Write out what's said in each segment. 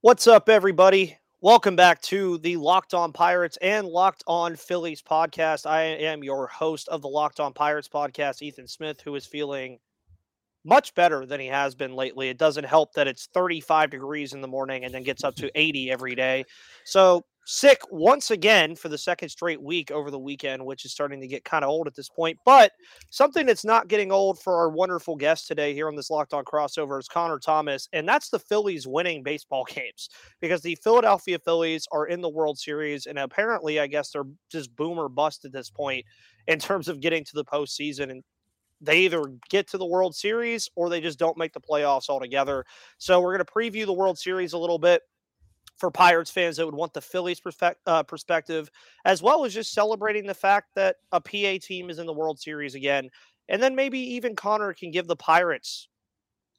What's up, everybody? Welcome back to the Locked On Pirates and Locked On Phillies podcast. I am your host of the Locked On Pirates podcast, Ethan Smith, who is feeling much better than he has been lately. It doesn't help that it's 35 degrees in the morning and then gets up to 80 every day. So sick once again for the second straight week over the weekend, which is starting to get kind of old at this point. But something that's not getting old for our wonderful guest today here on this Locked On crossover is Connor Thomas, and that's the Phillies winning baseball games because the Philadelphia Phillies are in the World Series, and apparently, I guess they're just boomer bust at this point in terms of getting to the postseason. And they either get to the World Series or they just don't make the playoffs altogether. So we're going to preview the World Series a little bit for Pirates fans that would want the Phillies perspe- uh, perspective, as well as just celebrating the fact that a PA team is in the World Series again. And then maybe even Connor can give the Pirates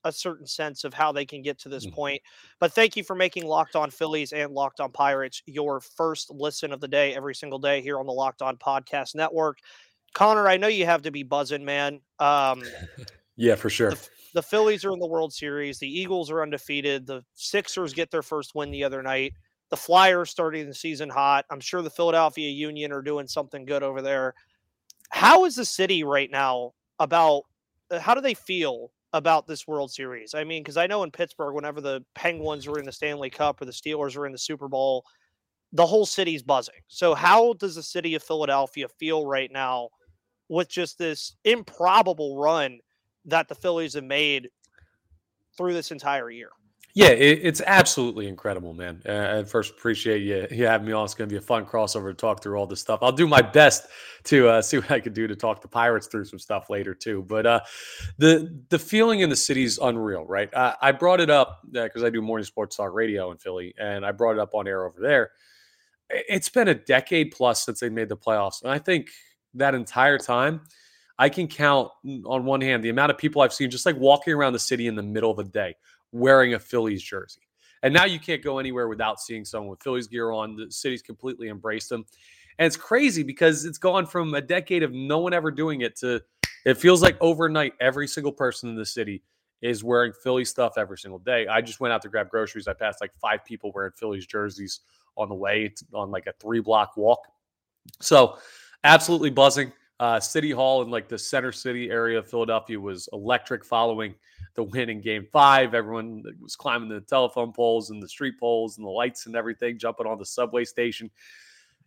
a certain sense of how they can get to this mm-hmm. point. But thank you for making Locked On Phillies and Locked On Pirates your first listen of the day every single day here on the Locked On Podcast Network. Connor, I know you have to be buzzing, man. Um, yeah, for sure. The, the Phillies are in the World Series. The Eagles are undefeated. The Sixers get their first win the other night. The Flyers starting the season hot. I'm sure the Philadelphia Union are doing something good over there. How is the city right now about uh, how do they feel about this World Series? I mean, because I know in Pittsburgh, whenever the Penguins were in the Stanley Cup or the Steelers were in the Super Bowl, the whole city's buzzing. So, how does the city of Philadelphia feel right now with just this improbable run that the Phillies have made through this entire year. Yeah, it, it's absolutely incredible, man. Uh, I first appreciate you, you having me on. It's going to be a fun crossover to talk through all this stuff. I'll do my best to uh, see what I can do to talk the Pirates through some stuff later too. But uh, the the feeling in the city is unreal, right? I brought it up because uh, I do morning sports talk radio in Philly, and I brought it up on air over there. It's been a decade plus since they made the playoffs, and I think that entire time – I can count mm, on one hand the amount of people I've seen just like walking around the city in the middle of the day wearing a Phillies jersey. And now you can't go anywhere without seeing someone with Phillies gear on. The city's completely embraced them. And it's crazy because it's gone from a decade of no one ever doing it to it feels like overnight every single person in the city is wearing Philly stuff every single day. I just went out to grab groceries. I passed like five people wearing Phillies jerseys on the way on like a three block walk. So absolutely buzzing. Uh, City Hall in like the center city area of Philadelphia was electric following the win in game five. Everyone was climbing the telephone poles and the street poles and the lights and everything, jumping on the subway station.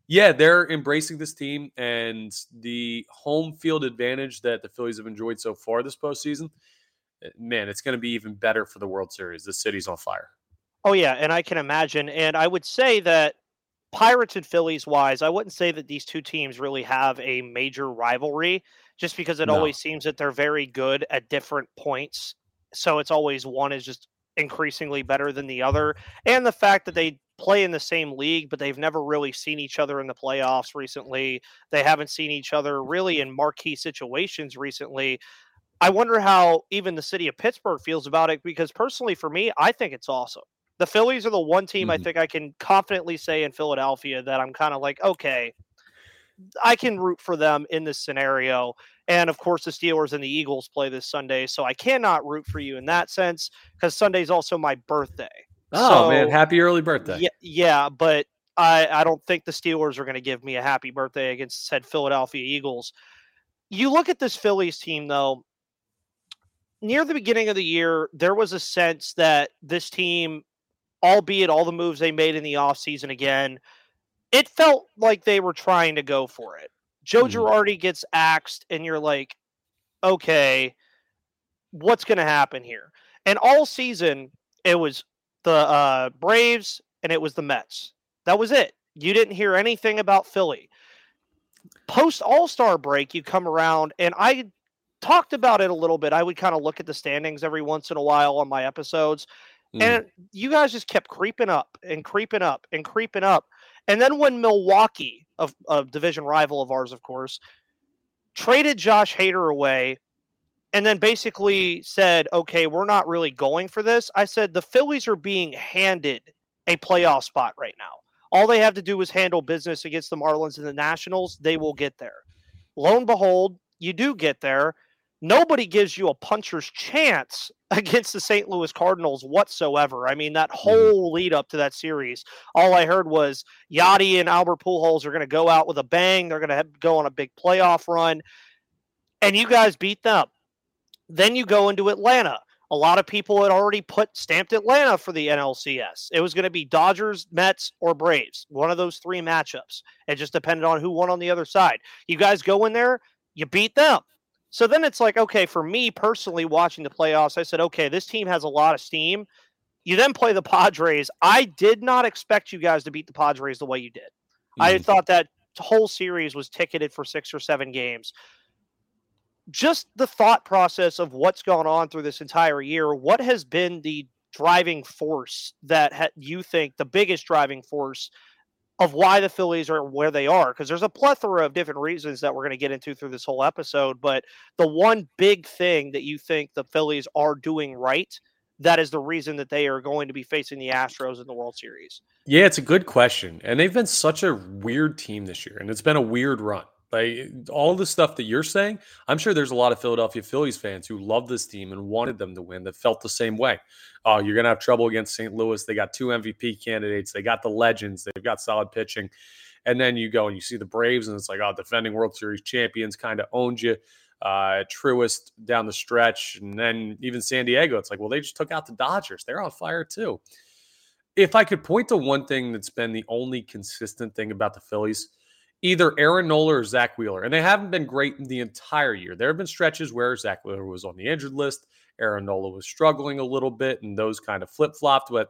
Yeah, they're embracing this team and the home field advantage that the Phillies have enjoyed so far this postseason. Eh, man, it's going to be even better for the World Series. The city's on fire. Oh, yeah. And I can imagine. And I would say that Pirates and Phillies wise, I wouldn't say that these two teams really have a major rivalry just because it no. always seems that they're very good at different points. So it's always one is just increasingly better than the other. And the fact that they play in the same league, but they've never really seen each other in the playoffs recently. They haven't seen each other really in marquee situations recently. I wonder how even the city of Pittsburgh feels about it because personally for me, I think it's awesome the Phillies are the one team mm-hmm. I think I can confidently say in Philadelphia that I'm kind of like, okay, I can root for them in this scenario. And of course, the Steelers and the Eagles play this Sunday, so I cannot root for you in that sense because Sunday's also my birthday. Oh so, man, happy early birthday! Yeah, yeah, but I I don't think the Steelers are going to give me a happy birthday against said Philadelphia Eagles. You look at this Phillies team though. Near the beginning of the year, there was a sense that this team albeit all the moves they made in the offseason again, it felt like they were trying to go for it. Joe mm-hmm. Girardi gets axed, and you're like, okay, what's going to happen here? And all season, it was the uh, Braves and it was the Mets. That was it. You didn't hear anything about Philly. Post All Star break, you come around, and I talked about it a little bit. I would kind of look at the standings every once in a while on my episodes, Mm. And you guys just kept creeping up and creeping up and creeping up. And then when Milwaukee, a, a division rival of ours, of course, traded Josh Hader away and then basically said, okay, we're not really going for this. I said, the Phillies are being handed a playoff spot right now. All they have to do is handle business against the Marlins and the Nationals. They will get there. Lo and behold, you do get there. Nobody gives you a puncher's chance against the St. Louis Cardinals whatsoever. I mean, that mm-hmm. whole lead up to that series, all I heard was Yadi and Albert Pujols are going to go out with a bang. They're going to go on a big playoff run, and you guys beat them. Then you go into Atlanta. A lot of people had already put stamped Atlanta for the NLCS. It was going to be Dodgers, Mets, or Braves, one of those three matchups. It just depended on who won on the other side. You guys go in there, you beat them. So then it's like, okay, for me personally watching the playoffs, I said, okay, this team has a lot of steam. You then play the Padres. I did not expect you guys to beat the Padres the way you did. Mm. I thought that whole series was ticketed for six or seven games. Just the thought process of what's gone on through this entire year. What has been the driving force that ha- you think the biggest driving force of why the Phillies are where they are because there's a plethora of different reasons that we're going to get into through this whole episode. But the one big thing that you think the Phillies are doing right that is the reason that they are going to be facing the Astros in the World Series. Yeah, it's a good question. And they've been such a weird team this year, and it's been a weird run. Like all the stuff that you're saying, I'm sure there's a lot of Philadelphia Phillies fans who love this team and wanted them to win that felt the same way. Oh, you're going to have trouble against St. Louis. They got two MVP candidates. They got the legends. They've got solid pitching. And then you go and you see the Braves, and it's like, oh, defending World Series champions kind of owned you. Uh, truest down the stretch. And then even San Diego, it's like, well, they just took out the Dodgers. They're on fire too. If I could point to one thing that's been the only consistent thing about the Phillies, either Aaron Nola or Zack Wheeler. And they haven't been great the entire year. There have been stretches where Zack Wheeler was on the injured list, Aaron Nola was struggling a little bit, and those kind of flip flopped. But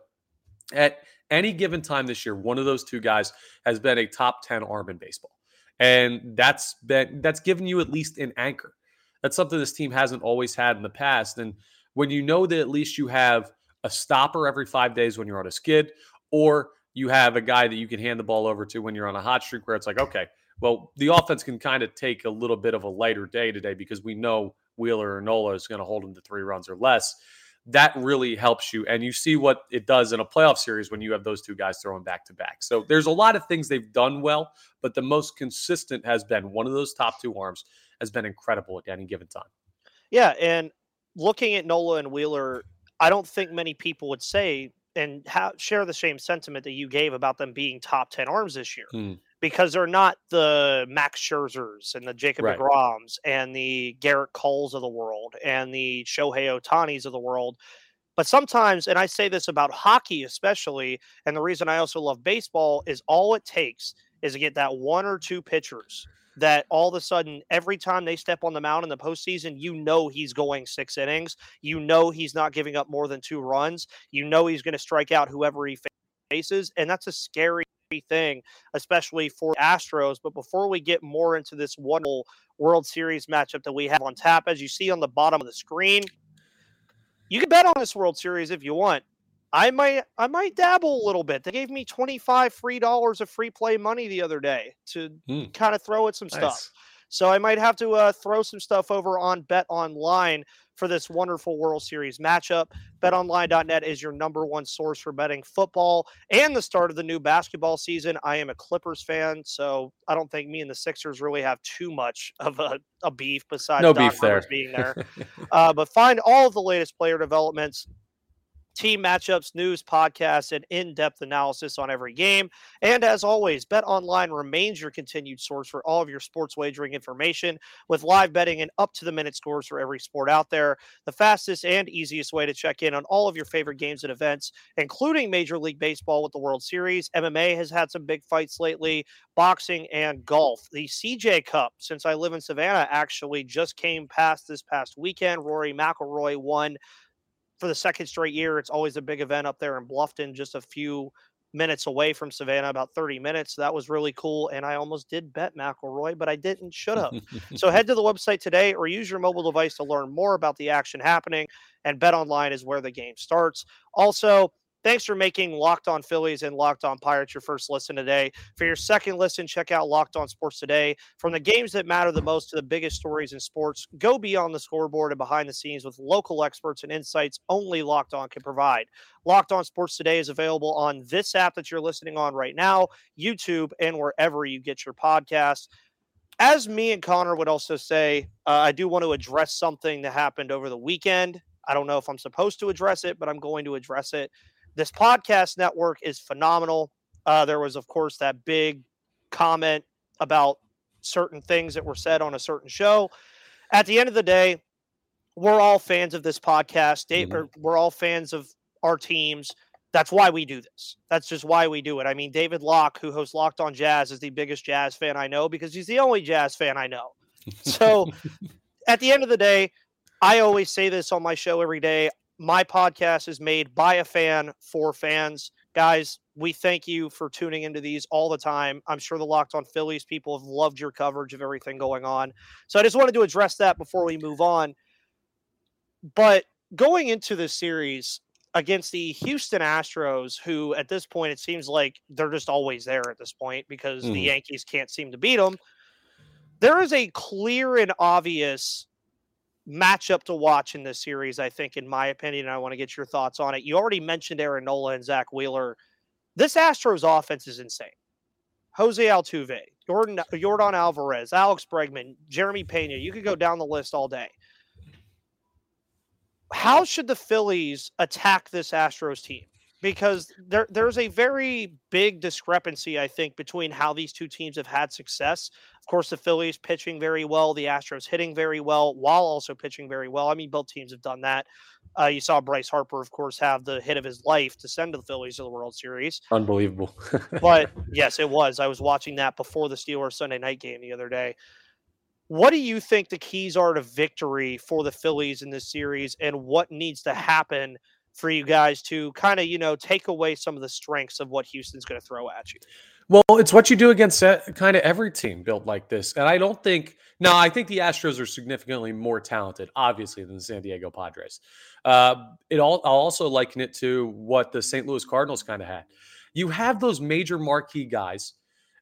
at any given time this year, one of those two guys has been a top 10 arm in baseball. And that's been that's given you at least an anchor. That's something this team hasn't always had in the past. And when you know that at least you have a stopper every five days when you're on a skid, or you have a guy that you can hand the ball over to when you're on a hot streak where it's like, okay, well, the offense can kind of take a little bit of a lighter day today because we know Wheeler or Nola is going to hold them to three runs or less. That really helps you. And you see what it does in a playoff series when you have those two guys throwing back to back. So there's a lot of things they've done well, but the most consistent has been one of those top two arms has been incredible at any given time. Yeah. And looking at Nola and Wheeler, I don't think many people would say and ha- share the same sentiment that you gave about them being top 10 arms this year hmm. because they're not the Max Scherzers and the Jacob right. And the Gerrit Coles of the world and the Shohei Ohtanis of the world. But sometimes, and I say this about hockey especially, and the reason I also love baseball is all it takes is to get that one or two pitchers that all of a sudden, every time they step on the mound in the postseason, you know he's going six innings. You know he's not giving up more than two runs. You know he's going to strike out whoever he faces. And that's a scary thing, especially for Astros. But before we get more into this wonderful World Series matchup that we have on tap, as you see on the bottom of the screen, you can bet on this World Series if you want. I might I might dabble a little bit. They gave me 25 free dollars of free play money the other day to mm. kind of throw at some nice. stuff. So I might have to uh, throw some stuff over on Bet Online for this wonderful World Series matchup. BetOnline.net is your number one source for betting football and the start of the new basketball season. I am a Clippers fan, so I don't think me and the Sixers really have too much of a, a beef besides no beef there. being there. uh, but find all of the latest player developments team matchups, news, podcasts, and in depth analysis on every game. And as always, Bet Online remains your continued source for all of your sports wagering information with live betting and up to the minute scores for every sport out there. The fastest and easiest way to check in on all of your favorite games and events, including Major League Baseball with the World Series. MMA has had some big fights lately, boxing, and golf. The CJ Cup, since I live in Savannah, actually just came past this past weekend. Rory McIlroy won for the second straight year. It's always a big event up there in Bluffton, just a few minutes away from Savannah, about 30 minutes. So that was really cool. And I almost did bet McIlroy, but I didn't, should have. so head to the website today or use your mobile device to learn more about the action happening. And Bet Online is where the game starts. Also, Thanks for making Locked On Phillies and Locked On Pirates your first listen today. For your second listen, check out Locked On Sports Today. From the games that matter the most to the biggest stories in sports, go beyond the scoreboard and behind the scenes with local experts and insights only Locked On can provide. Locked On Sports Today is available on this app that you're listening on right now, YouTube, and wherever you get your podcasts. as me and Connor would also say, uh, I do want to address something that happened over the weekend. I don't know if I'm supposed to address it, but I'm going to address it. This podcast network is phenomenal. Uh, there was, of course, that big comment about certain things that were said on a certain show. At the end of the day, we're all fans of this podcast. Dave, mm-hmm. We're all fans of our teams. That's why we do this. That's just why we do it. I mean, David Locke, who hosts Locked on Jazz, is the biggest Jazz fan I know because he's the only Jazz fan I know. So at the end of the day, I always say this on my show every day. My podcast is made by a fan for fans. Guys, we thank you for tuning into these all the time. I'm sure the Locked on Phillies people have loved your coverage of everything going on. So I just wanted to address that before we move on. But going into this series, against the Houston Astros, who at this point it seems like they're just always there at this point because mm. the Yankees can't seem to beat them. There is a clear and obvious matchup to watch in this series, I think, in my opinion. I want to get your thoughts on it. You already mentioned Aaron Nola and Zack Wheeler. This Astros offense is insane. Jose Altuve, Jordan, Yordan Alvarez, Alex Bregman, Jeremy Pena. You could go down the list all day how should the Phillies attack this Astros team? Because there there's a very big discrepancy, I think, between how these two teams have had success. Of course, the Phillies pitching very well, the Astros hitting very well, while also pitching very well. I mean, both teams have done that. Uh, you saw Bryce Harper, of course, have the hit of his life to send the Phillies to the World Series. Unbelievable. but yes, it was. I was watching that before the Steelers Sunday night game the other day. What do you think the keys are to victory for the Phillies in this series, and what needs to happen for you guys to kind of, you know, take away some of the strengths of what Houston's going to throw at you? Well, it's what you do against kind of every team built like this. And I don't think, no, I think the Astros are significantly more talented, obviously, than the San Diego Padres. Uh, it all, I'll also liken it to what the St. Louis Cardinals kind of had. You have those major marquee guys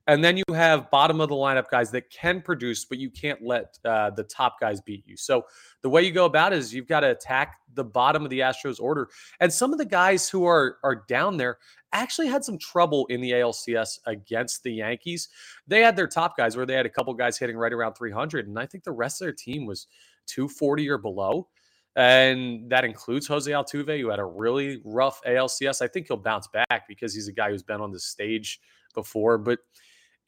and then you have bottom of the lineup guys that can produce, but you can't let uh, the top guys beat you. So the way you go about it is you've got to attack the bottom of the Astros order. And some of the guys who are are down there actually had some trouble in the ALCS against the Yankees. They had their top guys where they had a couple guys hitting right around 300, and I think the rest of their team was 240 or below. And that includes Jose Altuve, who had a really rough ALCS. I think he'll bounce back because he's a guy who's been on the stage before. But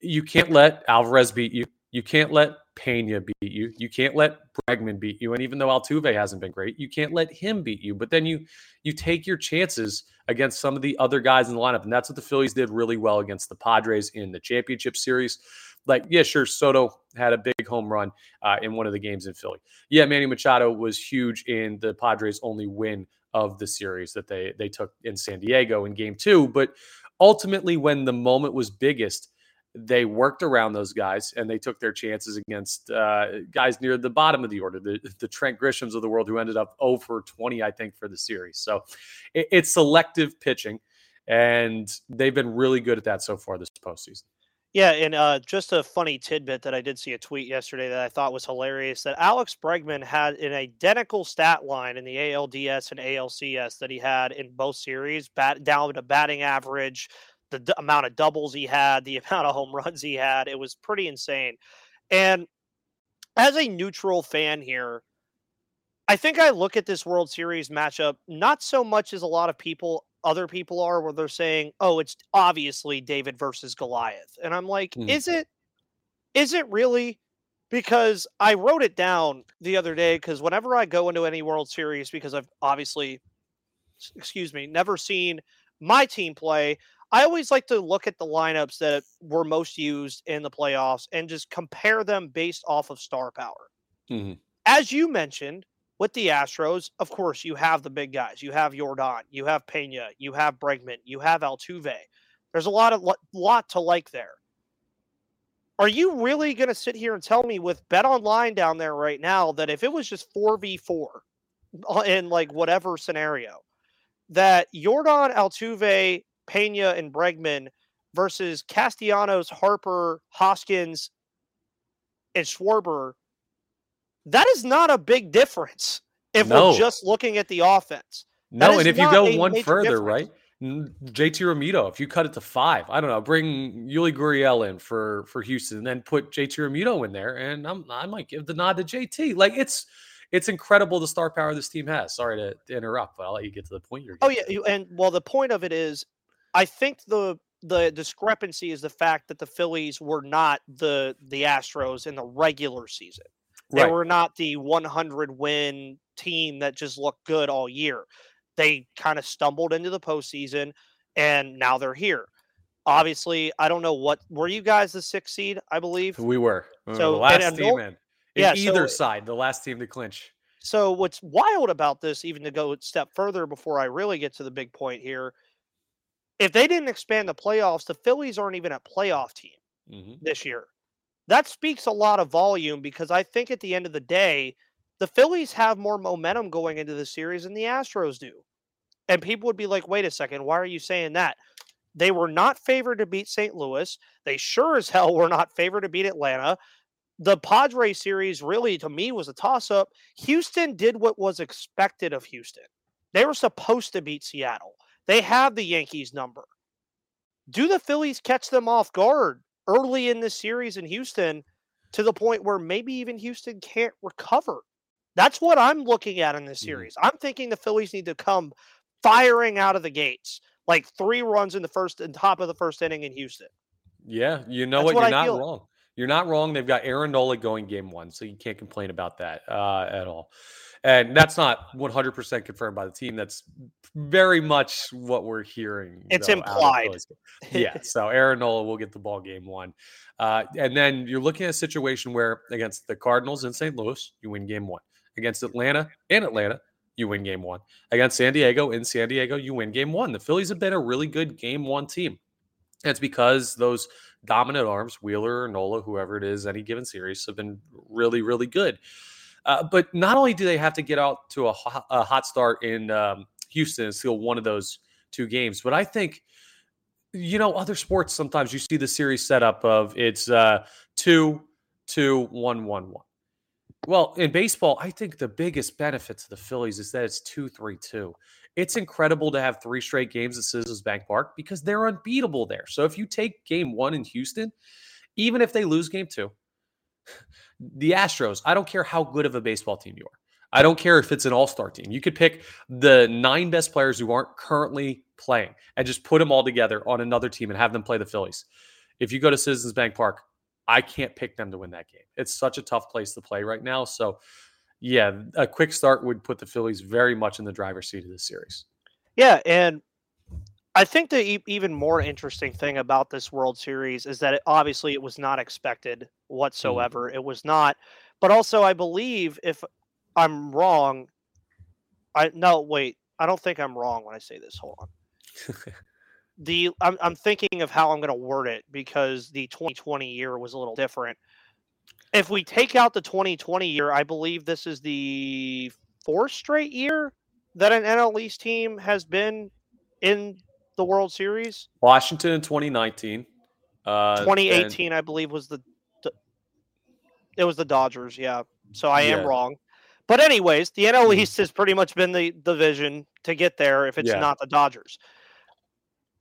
you can't let Alvarez beat you. You can't let Pena beat you. You can't let Bregman beat you. And even though Altuve hasn't been great, you can't let him beat you. But then you you take your chances against some of the other guys in the lineup, and that's what the Phillies did really well against the Padres in the championship series. Like, yeah, sure, Soto had a big home run uh, in one of the games in Philly. Yeah, Manny Machado was huge in the Padres' only win of the series that they they took in San Diego in Game Two. But ultimately, when the moment was biggest they worked around those guys and they took their chances against uh, guys near the bottom of the order, the, the Trent Grishams of the world, who ended up over 20, I think, for the series. So it, it's selective pitching, and they've been really good at that so far this postseason. Yeah, and uh, just a funny tidbit that I did see a tweet yesterday that I thought was hilarious that Alex Bregman had an identical stat line in the ALDS and ALCS that he had in both series, bat down to batting average, the d- amount of doubles he had, the amount of home runs he had. It was pretty insane. And as a neutral fan here, I think I look at this World Series matchup not so much as a lot of people, other people are, where they're saying, oh, it's obviously David versus Goliath. And I'm like, mm. is it? Is it really? Because I wrote it down the other day because whenever I go into any World Series, because I've obviously, excuse me, never seen my team play, I always like to look at the lineups that were most used in the playoffs and just compare them based off of star power. Mm-hmm. As you mentioned with the Astros, of course, you have the big guys. You have Yordan, you have Pena, you have Bregman, you have Altuve. There's a lot of lot to like there. Are you really going to sit here and tell me with Bet Online down there right now that if it was just 4v4 uh, in like whatever scenario, that Yordan, Altuve, Pena and Bregman versus Castellanos, Harper, Hoskins, and Schwarber, that is not a big difference if no. we're just looking at the offense. No, and if you go one further, difference. right? JT Realmuto, if you cut it to five, I don't know, bring Yuli Gurriel in for for Houston, and then put JT Realmuto in there, and I'm, I might give the nod to JT. Like it's it's incredible the star power this team has. Sorry to, to interrupt, but I'll let you get to the point you're. Oh yeah, and well, the point of it is, I think the the discrepancy is the fact that the Phillies were not the the Astros in the regular season. They right. were not the 100 win team that just looked good all year they kind of stumbled into the postseason and now they're here. Obviously, I don't know what were you guys the sixth seed, I believe. We were. so the last and, team in. Yeah, either so, side, the last team to clinch. So what's wild about this, even to go a step further before I really get to the big point here, if they didn't expand the playoffs, the Phillies aren't even a playoff team mm-hmm. this year. That speaks a lot of volume because I think at the end of the day, the Phillies have more momentum going into the series than the Astros do. And people would be like, wait a second, why are you saying that? They were not favored to beat St. Louis. They sure as hell were not favored to beat Atlanta. The Padre series really, to me, was a toss up. Houston did what was expected of Houston. They were supposed to beat Seattle. They have the Yankees number. Do the Phillies catch them off guard early in this series in Houston to the point where maybe even Houston can't recover? That's what I'm looking at in this mm-hmm. series. I'm thinking the Phillies need to come firing out of the gates, like three runs in the first and top of the first inning in Houston. Yeah, you know what? You're not feel. wrong. You're not wrong. They've got Aaron Nola going game one, so you can't complain about that uh, at all. And that's not 100% confirmed by the team. That's very much what we're hearing. It's though, implied. yeah. So Aaron Nola will get the ball game one. Uh, and then you're looking at a situation where against the Cardinals in St. Louis, you win game one. Against Atlanta in Atlanta, you win game one. Against San Diego in San Diego, you win game one. The Phillies have been a really good game one team. It's because those dominant arms, Wheeler, or Nola, whoever it is, any given series, have been really, really good. Uh, but not only do they have to get out to a hot, a hot start in um, Houston and steal one of those two games, but I think, you know, other sports sometimes you see the series setup of it's uh, two, two, one, one, one. Well, in baseball, I think the biggest benefit to the Phillies is that it's 2 3 2. It's incredible to have three straight games at Citizens Bank Park because they're unbeatable there. So if you take game one in Houston, even if they lose game two, the Astros, I don't care how good of a baseball team you are. I don't care if it's an all star team. You could pick the nine best players who aren't currently playing and just put them all together on another team and have them play the Phillies. If you go to Citizens Bank Park, I can't pick them to win that game. It's such a tough place to play right now. So, yeah, a quick start would put the Phillies very much in the driver's seat of this series. Yeah, and I think the e- even more interesting thing about this World Series is that it, obviously it was not expected mm. whatsoever. Mm. It was not, but also I believe if I'm wrong, I no wait, I don't think I'm wrong when I say this. Hold on. the I'm, I'm thinking of how I'm going to word it because the 2020 year was a little different. If we take out the 2020 year, I believe this is the fourth straight year that an NL East team has been in the World Series. Washington in 2019. Uh, 2018, and... I believe, was the, the, it was the Dodgers. Yeah, so I am yeah. wrong. But anyways, the NL hmm. East has pretty much been the division to get there if it's yeah. not the Dodgers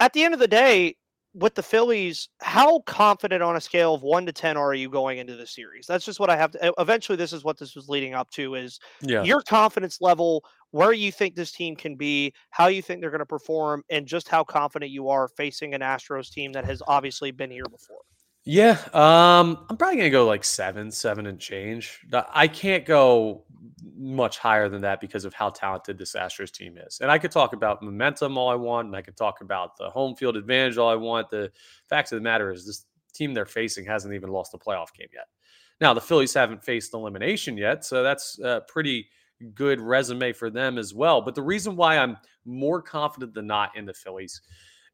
at the end of the day, with the Phillies, how confident on a scale of one to ten are you going into the series? That's just what I have to. Eventually, this is what this was leading up to: is yeah. your confidence level, where you think this team can be, how you think they're going to perform, and just how confident you are facing an Astros team that has obviously been here before. Yeah, um, I'm probably gonna go like seven, seven and change. I can't go much higher than that because of how talented this Astros team is. And I could talk about momentum all I want, and I could talk about the home field advantage all I want. The fact of the matter is, this team they're facing hasn't even lost a playoff game yet. Now, the Phillies haven't faced elimination yet, so that's a pretty good resume for them as well. But the reason why I'm more confident than not in the Phillies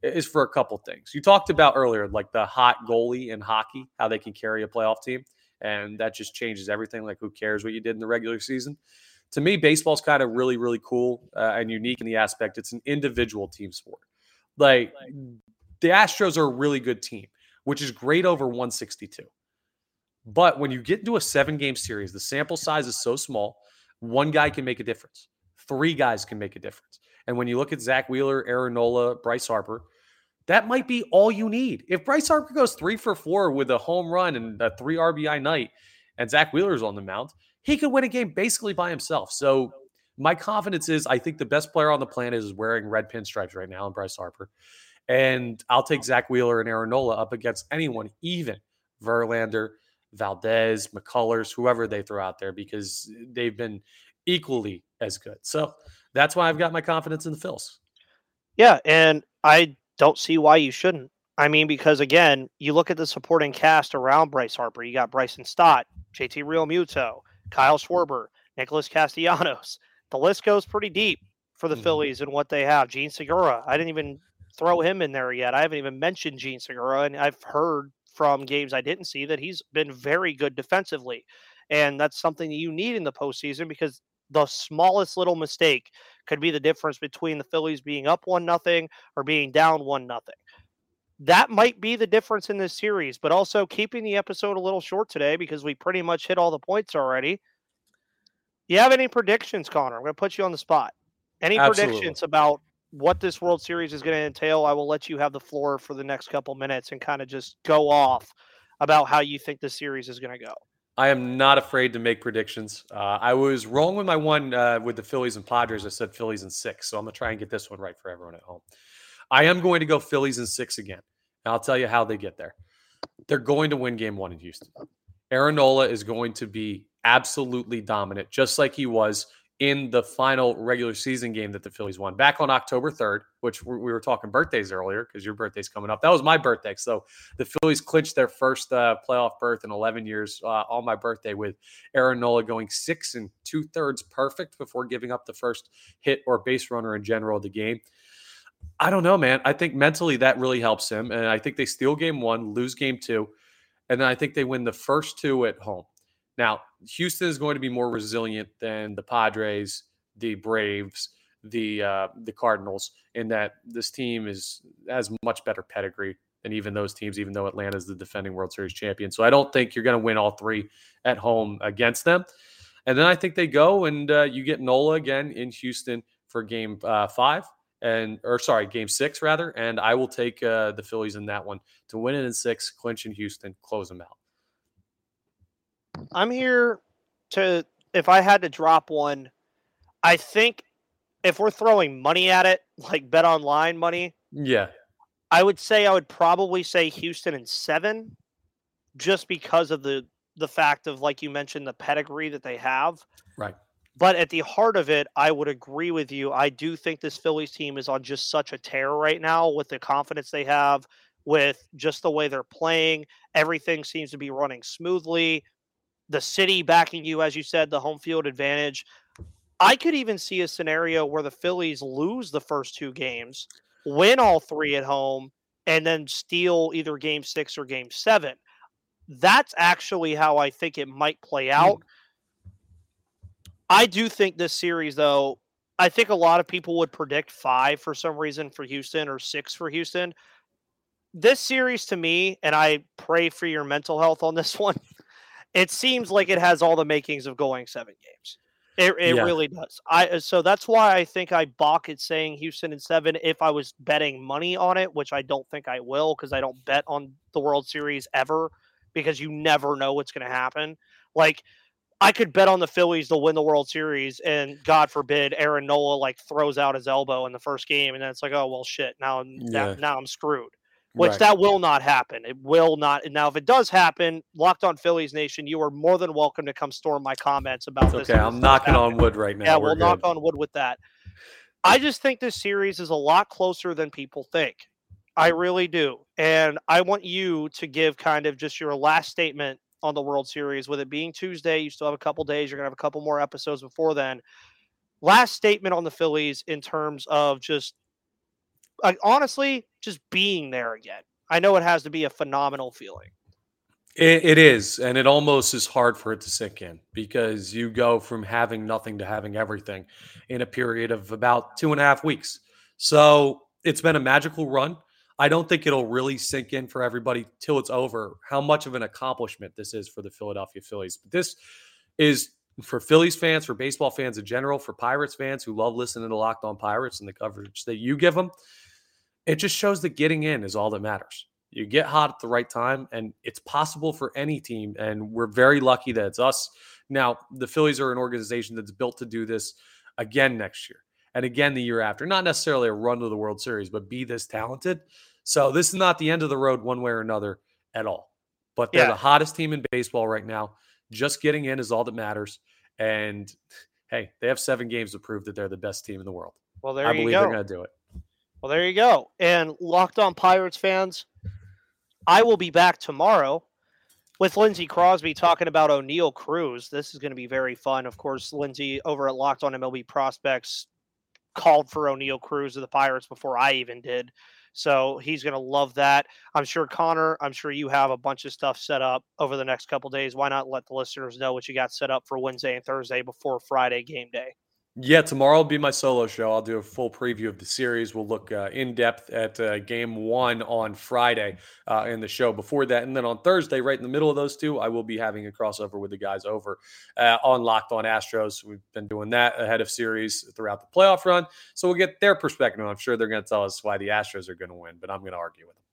is for a couple things. You talked about earlier, like the hot goalie in hockey, how they can carry a playoff team and that just changes everything. Like, who cares what you did in the regular season? To me, baseball's kind of really, really cool uh, and unique in the aspect it's an individual team sport. Like, the Astros are a really good team, which is great over 162. But when you get into a seven game series, the sample size is so small, one guy can make a difference. Three guys can make a difference. And when you look at Zack Wheeler, Aaron Nola, Bryce Harper, that might be all you need. If Bryce Harper goes three for four with a home run and a three RBI night, and Zack Wheeler's on the mound, he could win a game basically by himself. So my confidence is I think the best player on the planet is wearing red pinstripes right now, and Bryce Harper. And I'll take Zack Wheeler and Aaron Nola up against anyone, even Verlander, Valdez, McCullers, whoever they throw out there, because they've been equally as good. So that's why I've got my confidence in the Phils. Yeah, and I don't see why you shouldn't. I mean, because again, you look at the supporting cast around Bryce Harper. You got Bryson Stott, JT Realmuto, Kyle Schwarber, Nicholas Castellanos. The list goes pretty deep for the mm-hmm. Phillies and what they have. Jean Segura. I didn't even throw him in there yet. I haven't even mentioned Jean Segura, and I've heard from games I didn't see that he's been very good defensively. And that's something that you need in the postseason because the smallest little mistake could be the difference between the Phillies being up one nothing or being down one nothing. That might be the difference in this series, but also keeping the episode a little short today because we pretty much hit all the points already. You have any predictions, Connor? I'm going to put you on the spot. Any Absolutely. predictions about what this World Series is going to entail? I will let you have the floor for the next couple minutes and kind of just go off about how you think the series is going to go. I am not afraid to make predictions. Uh, I was wrong with my one uh, with the Phillies and Padres. I said Phillies and six, so I'm gonna try and get this one right for everyone at home. I am going to go Phillies and six again, and I'll tell you how they get there. They're going to win Game One in Houston. Aaron Nola is going to be absolutely dominant, just like he was in the final regular season game that the Phillies won back on October 3rd, which we were talking birthdays earlier because your birthday's coming up. That was my birthday. So the Phillies clinched their first uh, playoff berth in 11 years uh, on my birthday with Aaron Nola going six and two thirds perfect before giving up the first hit or base runner in general of the game. I don't know, man. I think mentally that really helps him. And I think they steal game one, lose game two. And then I think they win the first two at home. Now, Houston is going to be more resilient than the Padres, the Braves, the uh, the Cardinals, in that this team is has much better pedigree than even those teams. Even though Atlanta is the defending World Series champion, so I don't think you're going to win all three at home against them. And then I think they go and uh, you get Nola again in Houston for Game uh, Five and or sorry, Game Six rather. And I will take uh, the Phillies in that one to win it in six, clinch in Houston, close them out. I'm here to if I had to drop one, I think if we're throwing money at it, like bet online money, yeah, I would say I would probably say Houston in seven, just because of the the fact of like you mentioned the pedigree that they have. Right. But at the heart of it, I would agree with you. I do think this Phillies team is on just such a tear right now with the confidence they have, with just the way they're playing. Everything seems to be running smoothly the city backing you, as you said, the home field advantage. I could even see a scenario where the Phillies lose the first two games, win all three at home, and then steal either game six or game seven. That's actually how I think it might play hmm. out. I do think this series, though, I think a lot of people would predict five for some reason for Houston or six for Houston. This series to me, and I pray for your mental health on this one it seems like it has all the makings of going seven games. It, it yeah. really does. I uh, so that's why I think I balk at saying Houston in seven if I was betting money on it, which I don't think I will because I don't bet on the World Series ever because you never know what's going to happen. Like I could bet on the Phillies to win the World Series, and God forbid Aaron Nola like throws out his elbow in the first game, and then it's like, oh well, shit. Now, yeah. now, now I'm screwed which right. that will not happen. It will not. And now, if it does happen, Locked On Phillies Nation, you are more than welcome to come storm my comments about it's this. Okay, I'm knocking on wood right now. Yeah, We're we'll good. knock on wood with that. I just think this series is a lot closer than people think. I really do. And I want you to give kind of just your last statement on the World Series. With it being Tuesday, you still have a couple days. You're going to have a couple more episodes before then. Last statement on the Phillies in terms of just like honestly, just being there again. I know it has to be a phenomenal feeling. It, it is, and it almost is hard for it to sink in because you go from having nothing to having everything in a period of about two and a half weeks. So it's been a magical run. I don't think it'll really sink in for everybody till it's over how much of an accomplishment this is for the Philadelphia Phillies. But this is for Phillies fans, for baseball fans in general, for Pirates fans who love listening to Locked On Pirates and the coverage that you give them, it just shows that getting in is all that matters. You get hot at the right time, and it's possible for any team. And we're very lucky that it's us. Now, the Phillies are an organization that's built to do this again next year and again the year after. Not necessarily a run to the World Series, but be this talented. So this is not the end of the road one way or another at all. But they're yeah. the hottest team in baseball right now. Just getting in is all that matters. And hey, they have seven games to prove that they're the best team in the world. Well, there I you believe go. they're going to do it. Well, there you go. And locked on Pirates fans, I will be back tomorrow with Lindsey Crosby talking about Oneil Cruz. This is going to be very fun. Of course, Lindsey over at Locked on MLB Prospects called for Oneil Cruz of the Pirates before I even did. So he's going to love that. I'm sure Connor, I'm sure you have a bunch of stuff set up over the next couple days. Why not let the listeners know what you got set up for Wednesday and Thursday before Friday game day? Yeah, tomorrow will be my solo show. I'll do a full preview of the series. We'll look uh, in depth at uh, game one on Friday uh, in the show before that. And then on Thursday, right in the middle of those two, I will be having a crossover with the guys over uh, on Locked on Astros. We've been doing that ahead of series throughout the playoff run. So we'll get their perspective. I'm sure they're going to tell us why the Astros are going to win, but I'm going to argue with them.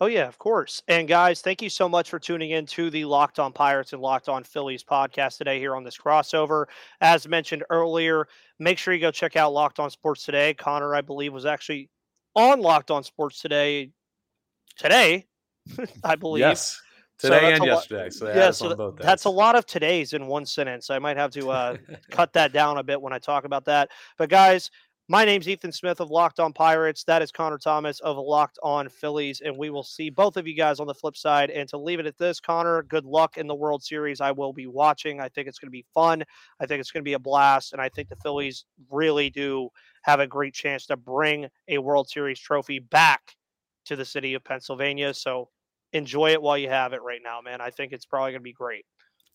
Oh, yeah, of course. And guys, thank you so much for tuning in to the Locked On Pirates and Locked On Phillies podcast today here on this crossover. As mentioned earlier, make sure you go check out Locked On Sports today. Connor, I believe, was actually on Locked On Sports today. Today, I believe. Yes. Today so and yesterday. So yeah, so that's a lot of today's in one sentence. I might have to uh, cut that down a bit when I talk about that. But guys, my name's Ethan Smith of Locked On Pirates. That is Connor Thomas of Locked On Phillies. And we will see both of you guys on the flip side. And to leave it at this, Connor, good luck in the World Series. I will be watching. I think it's going to be fun. I think it's going to be a blast. And I think the Phillies really do have a great chance to bring a World Series trophy back to the city of Pennsylvania. So enjoy it while you have it right now, man. I think it's probably going to be great.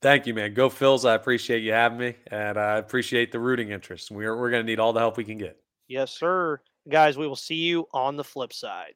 Thank you, man. Go Phils. I appreciate you having me, and I appreciate the rooting interest. We're, we're going to need all the help we can get. Yes, sir. Guys, we will see you on the flip side.